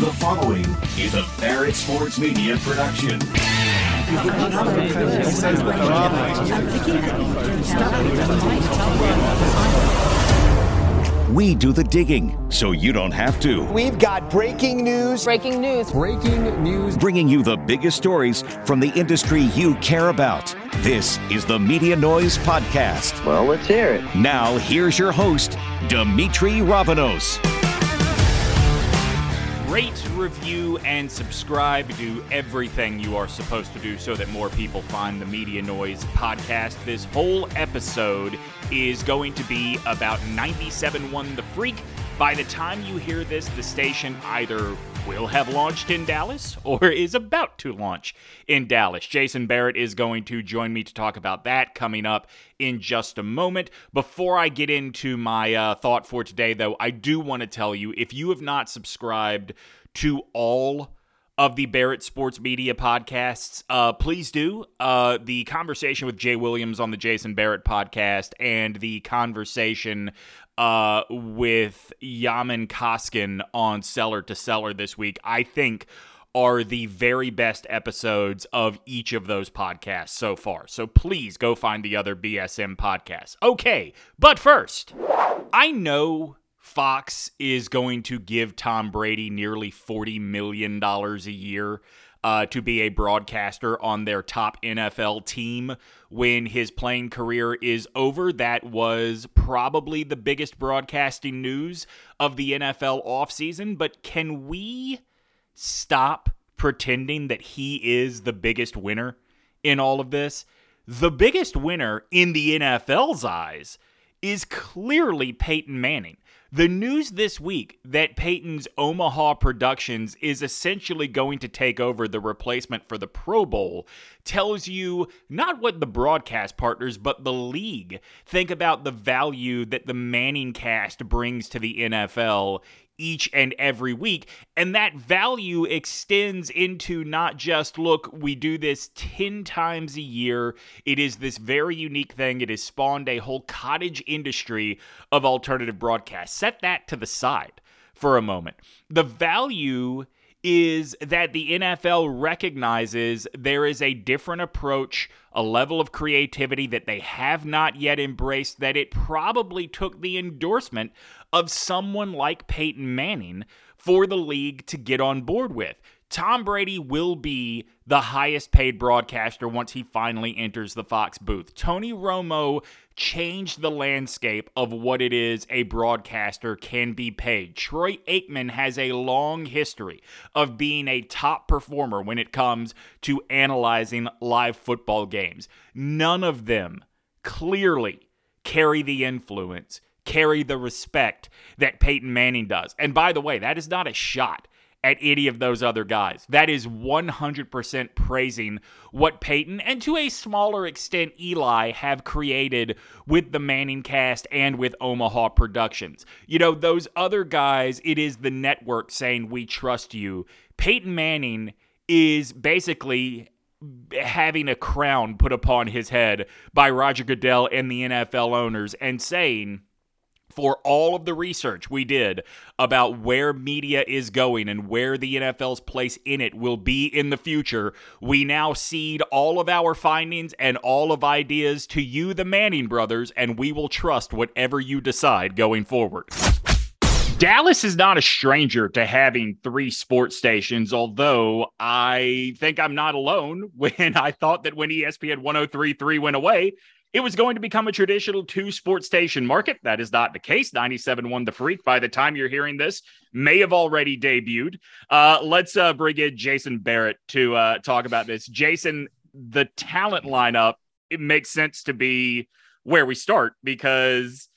The following is a Barrett Sports Media production. We do the digging so you don't have to. We've got breaking news. Breaking news. Breaking news. Bringing you the biggest stories from the industry you care about. This is the Media Noise Podcast. Well, let's hear it. Now, here's your host, Demetri Ravanos. Rate, review, and subscribe. Do everything you are supposed to do so that more people find the Media Noise podcast. This whole episode is going to be about 97.1 The Freak. By the time you hear this, the station either will have launched in Dallas or is about to launch in Dallas. Jason Barrett is going to join me to talk about that coming up in just a moment. Before I get into my uh, thought for today, though, I do want to tell you if you have not subscribed to all of the Barrett Sports Media podcasts, uh, please do. Uh, the conversation with Jay Williams on the Jason Barrett podcast and the conversation uh, with Yamin Koskin on Seller to Seller this week, I think are the very best episodes of each of those podcasts so far. So please go find the other BSM podcasts. Okay, but first, I know Fox is going to give Tom Brady nearly $40 million a year uh, to be a broadcaster on their top NFL team when his playing career is over. That was probably the biggest broadcasting news of the NFL offseason. But can we stop pretending that he is the biggest winner in all of this? The biggest winner in the NFL's eyes is clearly Peyton Manning. The news this week that Peyton's Omaha Productions is essentially going to take over the replacement for the Pro Bowl tells you not what the broadcast partners, but the league think about the value that the Manning cast brings to the NFL each and every week. And that value extends into not just, look, we do this 10 times a year. It is this very unique thing. It has spawned a whole cottage industry of alternative broadcast. Set that to the side for a moment. The value is that the NFL recognizes there is a different approach, a level of creativity that they have not yet embraced, that it probably took the endorsement of someone like Peyton Manning for the league to get on board with. Tom Brady will be the highest paid broadcaster once he finally enters the Fox booth. Tony Romo changed the landscape of what it is a broadcaster can be paid. Troy Aikman has a long history of being a top performer when it comes to analyzing live football games. None of them clearly carry the influence, carry the respect that Peyton Manning does. And by the way, that is not a shot at any of those other guys. That is 100% praising what Peyton and to a smaller extent Eli have created with the Manning cast and with Omaha Productions. You know, those other guys, it is the network saying, We trust you. Peyton Manning is basically having a crown put upon his head by Roger Goodell and the NFL owners and saying, for all of the research we did about where media is going and where the NFL's place in it will be in the future, we now cede all of our findings and all of ideas to you, the Manning brothers, and we will trust whatever you decide going forward. Dallas is not a stranger to having three sports stations, although I think I'm not alone when I thought that when ESPN 1033 went away, it was going to become a traditional two sports station market. That is not the case. 97.1 The Freak, by the time you're hearing this, may have already debuted. Uh, let's uh, bring in Jason Barrett to uh, talk about this. Jason, the talent lineup, it makes sense to be where we start because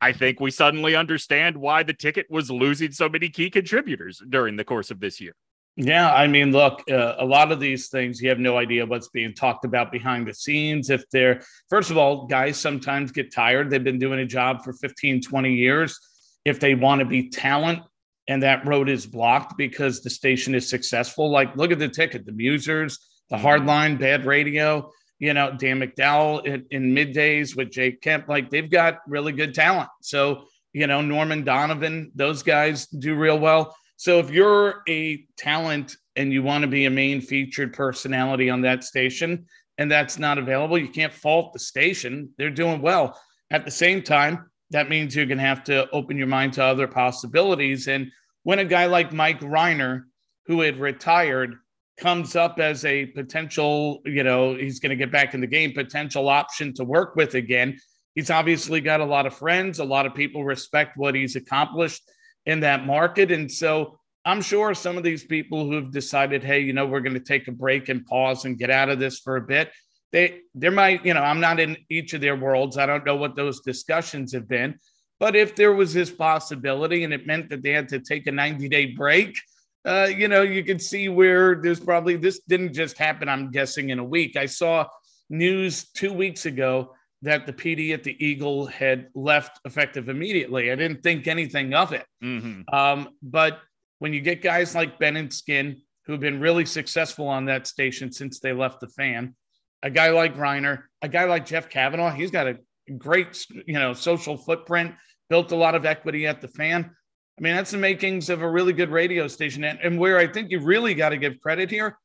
I think we suddenly understand why the ticket was losing so many key contributors during the course of this year. Yeah, I mean, look, uh, a lot of these things you have no idea what's being talked about behind the scenes. If they're, first of all, guys sometimes get tired. They've been doing a job for 15, 20 years. If they want to be talent and that road is blocked because the station is successful, like look at the ticket, the Musers, the Hardline, Bad Radio, you know, Dan McDowell in, in middays with Jake Kemp, like they've got really good talent. So, you know, Norm and Donovan, those guys do real well. So if you're a talent and you want to be a main featured personality on that station and that's not available, you can't fault the station. They're doing well. At the same time, that means you're going to have to open your mind to other possibilities. And when a guy like Mike Rhyner, who had retired, comes up as a potential, you know, he's going to get back in the game, potential option to work with again. He's obviously got a lot of friends. A lot of people respect what he's accomplished in that market. And so I'm sure some of these people who've decided, hey, you know, we're going to take a break and pause and get out of this for a bit. They, there might, you know, I'm not in each of their worlds. I don't know what those discussions have been. But if there was this possibility and it meant that they had to take a 90 day break, uh, you know, you could see where there's probably this didn't just happen, I'm guessing, in a week. I saw news two weeks ago that the PD at the Eagle had left effective immediately. I didn't think anything of it. Mm-hmm. Um, but when you get guys like Ben and Skin, who've been really successful on that station since they left the fan, a guy like Rhyner, a guy like Jeff Cavanaugh, he's got a great, you know, social footprint, built a lot of equity at the fan. I mean, that's the makings of a really good radio station. And, and where I think you really got to give credit here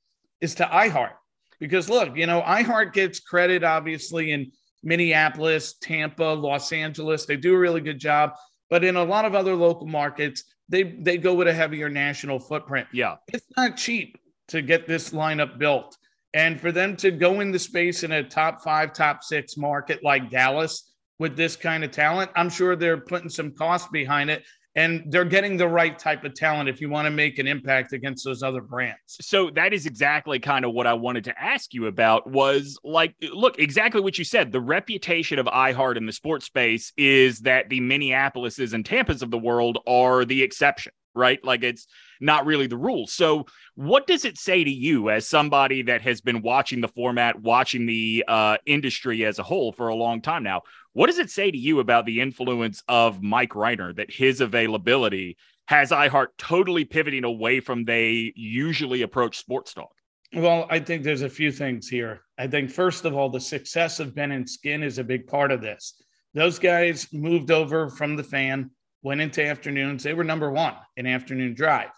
is to iHeart. Because look, you know, iHeart gets credit obviously in Minneapolis, Tampa, Los Angeles. They do a really good job. But in a lot of other local markets, they they go with a heavier national footprint. Yeah. It's not cheap to get this lineup built. And for them to go in the space in a top five, top six market like Dallas with this kind of talent, I'm sure they're putting some cost behind it and they're getting the right type of talent if you want to make an impact against those other brands. So that is exactly kind of what I wanted to ask you about was like look, exactly what you said. The reputation of iHeart in the sports space is that the Minneapolises and Tampas of the world are the exception, right? Like it's not really the rule. So what does it say to you as somebody that has been watching the format, watching the uh, industry as a whole for a long time now? What does it say to you about the influence of Mike Rhyner that his availability has iHeart totally pivoting away from they usually approach sports talk? Well, I think there's a few things here. I think first of all, the success of Ben and Skin is a big part of this. Those guys moved over from the fan, went into afternoons. They were number one in afternoon drive.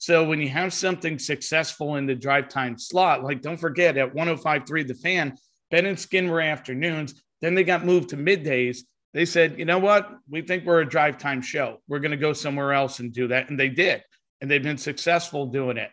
So when you have something successful in the drive time slot, like don't forget at 105.3 the fan, Ben and Skin were afternoons. Then they got moved to middays. They said, you know what? We think we're a drive time show. We're going to go somewhere else and do that. And they did. And they've been successful doing it.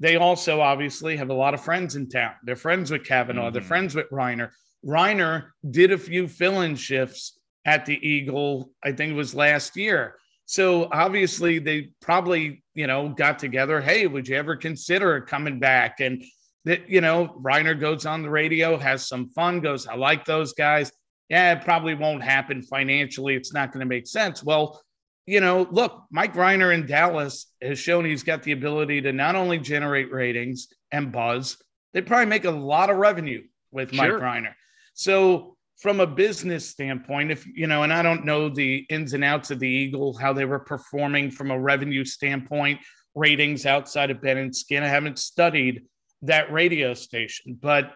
They also obviously have a lot of friends in town. They're friends with Cavanaugh. Mm-hmm. They're friends with Rhyner. Rhyner did a few fill in shifts at the Eagle, I think it was last year. So obviously they probably, you know, got together. Hey, would you ever consider coming back? And that you know Rhyner goes on the radio, has some fun, goes, I like those guys. Yeah, it probably won't happen financially. It's not going to make sense. Well, you know, look, Mike Rhyner in Dallas has shown he's got the ability to not only generate ratings and buzz, they probably make a lot of revenue with sure. Mike Rhyner. So from a business standpoint, if you know, and I don't know the ins and outs of the Eagle, how they were performing from a revenue standpoint, ratings outside of Ben and Skin. I haven't studied that radio station. But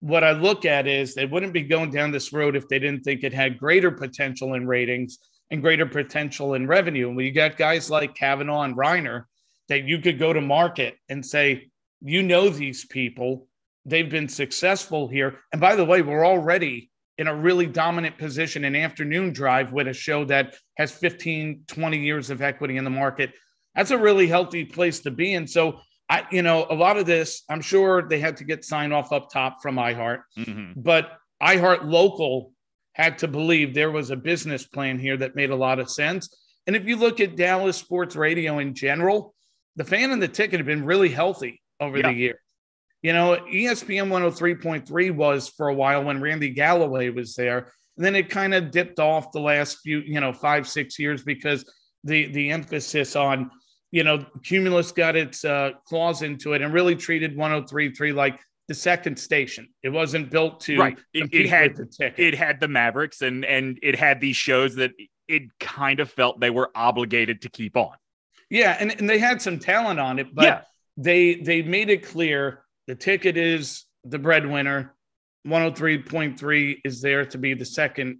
what I look at is they wouldn't be going down this road if they didn't think it had greater potential in ratings and greater potential in revenue. And when you got guys like Cavanaugh and Rhyner that you could go to market and say, you know, these people, they've been successful here. And by the way, we're already in a really dominant position in afternoon drive with a show that has 15, 20 years of equity in the market. That's a really healthy place to be. And so I, you know, a lot of this, I'm sure they had to get sign off up top from iHeart, mm-hmm. but iHeart local had to believe there was a business plan here that made a lot of sense. And if you look at Dallas sports radio in general, the fan and the ticket have been really healthy over yeah. the year. You know, ESPN 103.3 was for a while when Randy Galloway was there. And then it kind of dipped off the last few, you know, five, six years because the the emphasis on you know, Cumulus got its uh, claws into it and really treated 103.3 like the second station. It wasn't built to right. It, it had it had the Mavericks and and it had these shows that it kind of felt they were obligated to keep on. Yeah, and, and they had some talent on it, but yeah. they they made it clear the ticket is the breadwinner. 103.3 is there to be the second,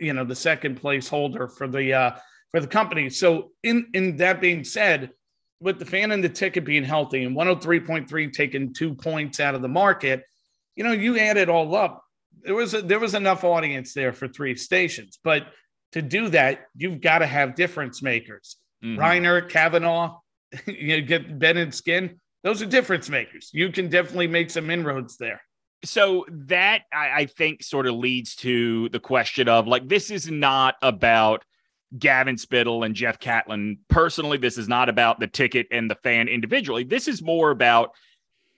you know, the second place holder for the uh for the company. So in in that being said, with the fan and the ticket being healthy and 103.3 taking two points out of the market, you know, you add it all up. There was a, there was enough audience there for three stations, but to do that, you've got to have difference makers. Mm-hmm. Rhyner, Cavanaugh, you know, get Ben and Skin. Those are difference makers. You can definitely make some inroads there. So that I, I think sort of leads to the question of like, this is not about Gavin Spittle and Jeff Catlin personally. This is not about the ticket and the fan individually. This is more about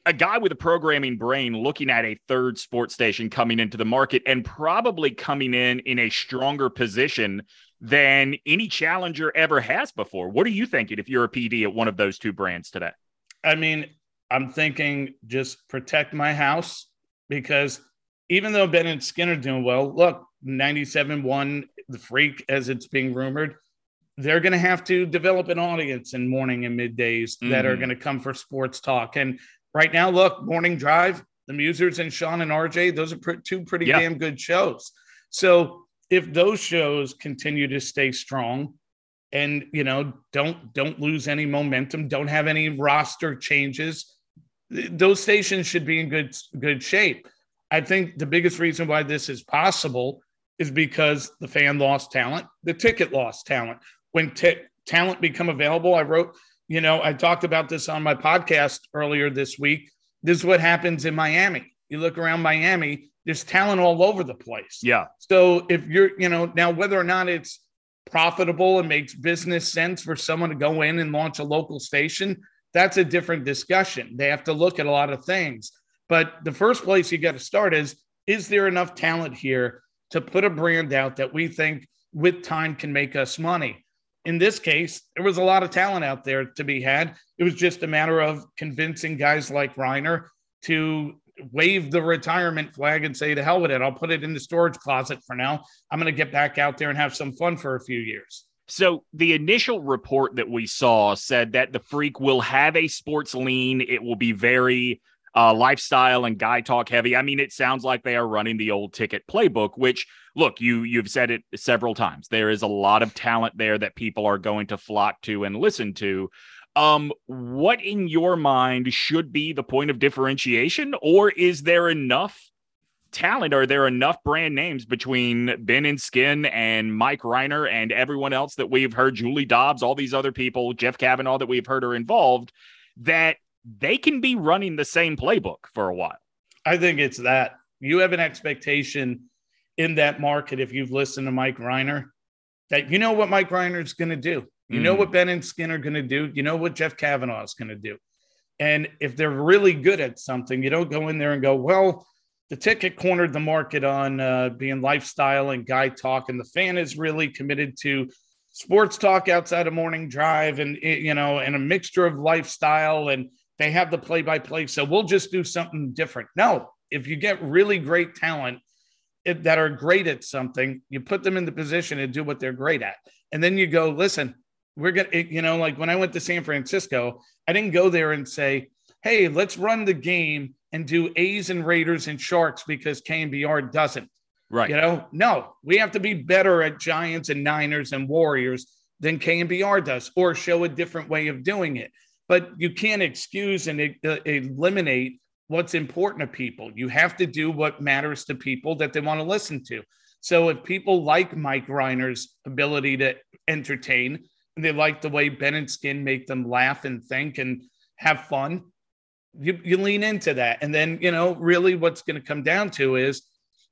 a guy with a programming brain looking at a third sports station coming into the market and probably coming in in a stronger position than any challenger ever has before. What are you thinking if you're a PD at one of those two brands today? I mean, I'm thinking just protect my house because even though Ben and Skinner doing well, look, 97 won the freak as it's being rumored. They're going to have to develop an audience in morning and middays mm-hmm. that are mm-hmm. going to come for sports talk. And right now, look, Morning Drive, the Musers and Shan and RJ, those are pr- two pretty yeah. damn good shows. So if those shows continue to stay strong and you know don't don't lose any momentum, don't have any roster changes, those stations should be in good good shape. I think the biggest reason why this is possible is because the fan lost talent, the ticket lost talent. When t- talent become available, I wrote, you know, I talked about this on my podcast earlier this week. This is what happens in Miami. You look around Miami, there's talent all over the place. Yeah. So if you're, you know, now whether or not it's profitable and makes business sense for someone to go in and launch a local station, that's a different discussion. They have to look at a lot of things. But the first place you got to start is is there enough talent here to put a brand out that we think with time can make us money? In this case, there was a lot of talent out there to be had. It was just a matter of convincing guys like Rhyner to wave the retirement flag and say, to hell with it. I'll put it in the storage closet for now. I'm going to get back out there and have some fun for a few years. So the initial report that we saw said that the freak will have a sports lean. It will be very uh, lifestyle and guy talk heavy. I mean, it sounds like they are running the old ticket playbook, which look, you you've said it several times. There is a lot of talent there that people are going to flock to and listen to. Um, what in your mind should be the point of differentiation, or is there enough talent? Are there enough brand names between Ben and Skin and Mike Rhyner and everyone else that we've heard, Julie Dobbs, all these other people, Jeff Cavanaugh that we've heard are involved, that they can be running the same playbook for a while? I think it's that you have an expectation in that market if you've listened to Mike Rhyner that you know what Mike Rhyner is going to do. You mm. know what Ben and Skin are going to do. You know what Jeff Cavanaugh is going to do. And if they're really good at something, you don't go in there and go, well, the ticket cornered the market on uh, being lifestyle and guy talk, and the fan is really committed to sports talk outside of morning drive, and you know, and a mixture of lifestyle, and they have the play by play. So we'll just do something different. No, if you get really great talent that are great at something, you put them in the position to do what they're great at, and then you go, listen, we're gonna, you know, like when I went to San Francisco, I didn't go there and say, hey, let's run the game and do A's and Raiders and Sharks because KNBR doesn't. Right. You know, no, we have to be better at Giants and Niners and Warriors than KNBR does, or show a different way of doing it. But you can't excuse and uh, eliminate what's important to people. You have to do what matters to people that they want to listen to. So if people like Mike Rhyner's ability to entertain, they like the way Ben and Skin make them laugh and think and have fun, you, you lean into that. And then, you know, really what's going to come down to is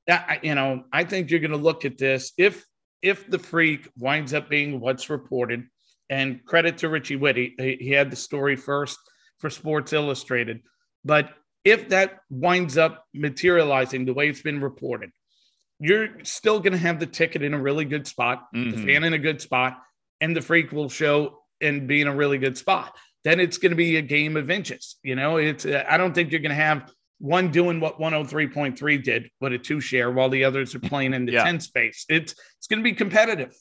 that, you know, I think you're going to look at this. If, if the freak winds up being what's reported, and credit to Richie Whitt, he, he had the story first for Sports Illustrated. But if that winds up materializing the way it's been reported, you're still going to have the ticket in a really good spot, mm-hmm. the fan in a good spot, and the freak will show and be in a really good spot then it's going to be a game of inches. You know, it's uh, I don't think you're going to have one doing what 103.3 did, but a two share, while the others are playing in the yeah. 10 space. It's it's going to be competitive.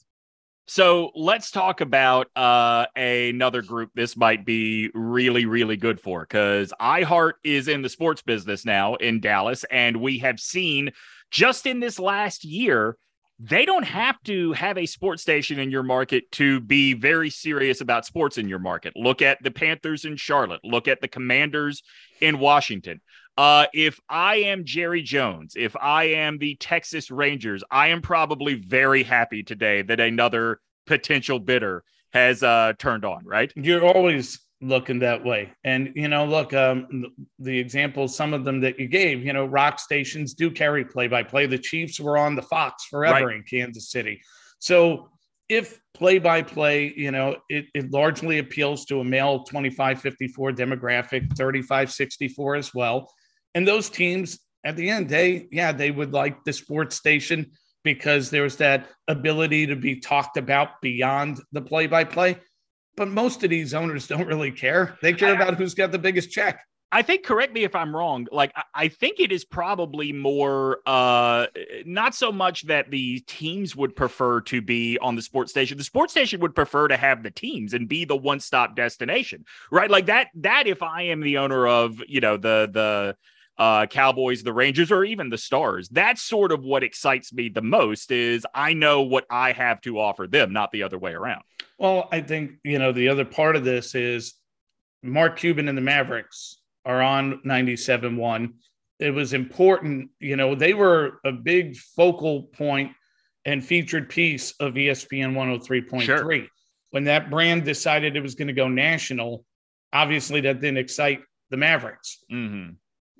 So let's talk about uh, another group this might be really, really good for because iHeart is in the sports business now in Dallas. And we have seen just in this last year they don't have to have a sports station in your market to be very serious about sports in your market. Look at the Panthers in Charlotte, look at the Commanders in Washington. Uh, if I am Jerry Jones, if I am the Texas Rangers, I am probably very happy today that another potential bidder has uh, turned on, right? You're always looking that way. And, you know, look, um, the examples, some of them that you gave, you know, rock stations do carry play by play. The Chiefs were on the Fox forever right. in Kansas City. So if play by play, you know, it, it largely appeals to a male 25 54 demographic, 35 64 as well. And those teams, at the end, they, yeah, they would like the sports station because there's that ability to be talked about beyond the play by play but most of these owners don't really care. They care about who's got the biggest check. I think correct me if I'm wrong. Like I think it is probably more uh not so much that the teams would prefer to be on the sports station. The sports station would prefer to have the teams and be the one-stop destination. Right? Like that that if I am the owner of, you know, the the uh, Cowboys, the Rangers, or even the Stars. That's sort of what excites me the most. Is I know what I have to offer them, not the other way around. Well, I think you know the other part of this is Mark Cuban and the Mavericks are on 97 1. It was important, you know, they were a big focal point and featured piece of ESPN 103.3. Sure. When that brand decided it was going to go national, obviously that didn't excite the Mavericks. Mm-hmm.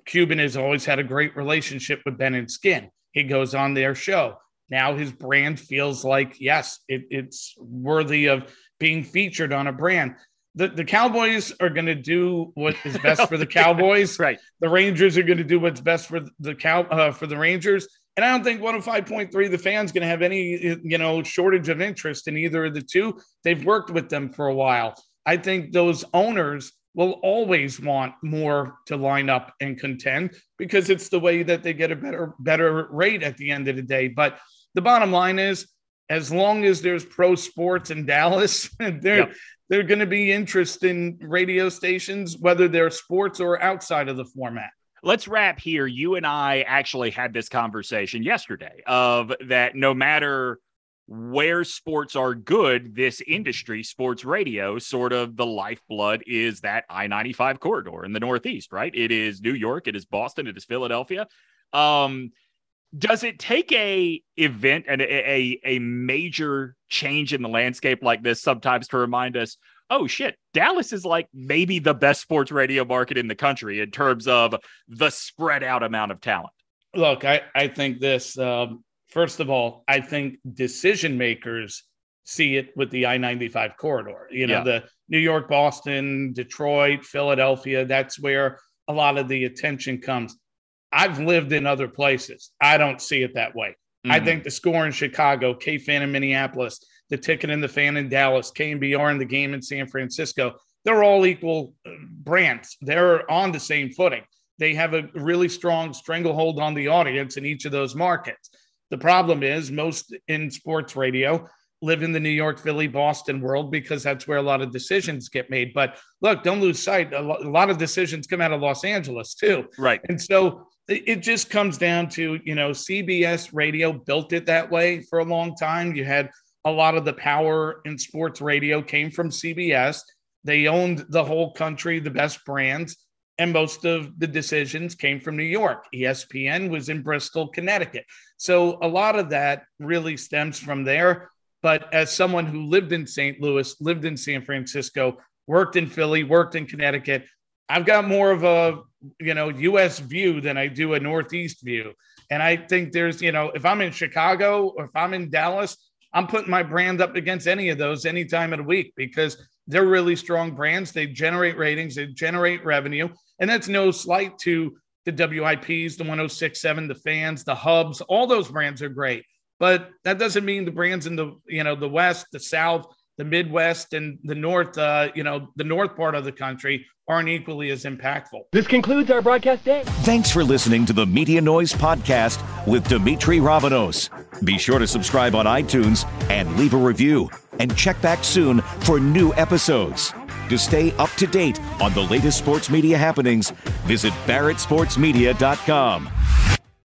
Cuban has always had a great relationship with Ben and Skin. He goes on their show. Now his brand feels like, yes, it, it's worthy of being featured on a brand. The, the Cowboys are going to do what is best for the Cowboys. right. The Rangers are going to do what's best for the cow uh, for the Rangers. And I don't think 105.3 the fans going to have any you know shortage of interest in either of the two. They've worked with them for a while. I think those owners will always want more to line up and contend because it's the way that they get a better better rate at the end of the day. But the bottom line is, as long as there's pro sports in Dallas, they're yep. they're going to be interest in radio stations, whether they're sports or outside of the format. Let's wrap here. You and I actually had this conversation yesterday of that no matter where sports are good, this industry, sports radio, sort of the lifeblood is that I 95 corridor in the Northeast, right? It is New York, it is Boston, it is Philadelphia. Um, does it take a event and a, a, a major change in the landscape like this sometimes to remind us oh shit dallas is like maybe the best sports radio market in the country in terms of the spread out amount of talent look i, I think this um, first of all i think decision makers see it with the i-95 corridor you know yeah. the new york boston detroit philadelphia that's where a lot of the attention comes I've lived in other places. I don't see it that way. Mm-hmm. I think the score in Chicago, K fan in Minneapolis, the ticket and the fan in Dallas, KNBR and the game in San Francisco, they're all equal uh, brands. They're on the same footing. They have a really strong stranglehold on the audience in each of those markets. The problem is most in sports radio live in the New York, Philly, Boston world because that's where a lot of decisions get made. But look, don't lose sight. A lot of decisions come out of Los Angeles too. Right. And so it just comes down to you know CBS radio built it that way for a long time. You had a lot of the power in sports radio came from CBS. They owned the whole country, the best brands, and most of the decisions came from New York. ESPN was in Bristol, Connecticut. So a lot of that really stems from there. But as someone who lived in St. Louis, lived in San Francisco, worked in Philly, worked in Connecticut, I've got more of a you know U.S. view than I do a Northeast view, and I think there's you know if I'm in Chicago or if I'm in Dallas, I'm putting my brand up against any of those any time of the week because they're really strong brands. They generate ratings, they generate revenue, and that's no slight to the WIPs, the 1067, the fans, the hubs. All those brands are great, but that doesn't mean the brands in the you know the West, the South, the Midwest, and the North, uh, you know, the North part of the country aren't equally as impactful. This concludes our broadcast day. Thanks for listening to the Media Noise Podcast with Demetri Ravanos. Be sure to subscribe on iTunes and leave a review. And check back soon for new episodes. To stay up to date on the latest sports media happenings, visit barrettsportsmedia.com.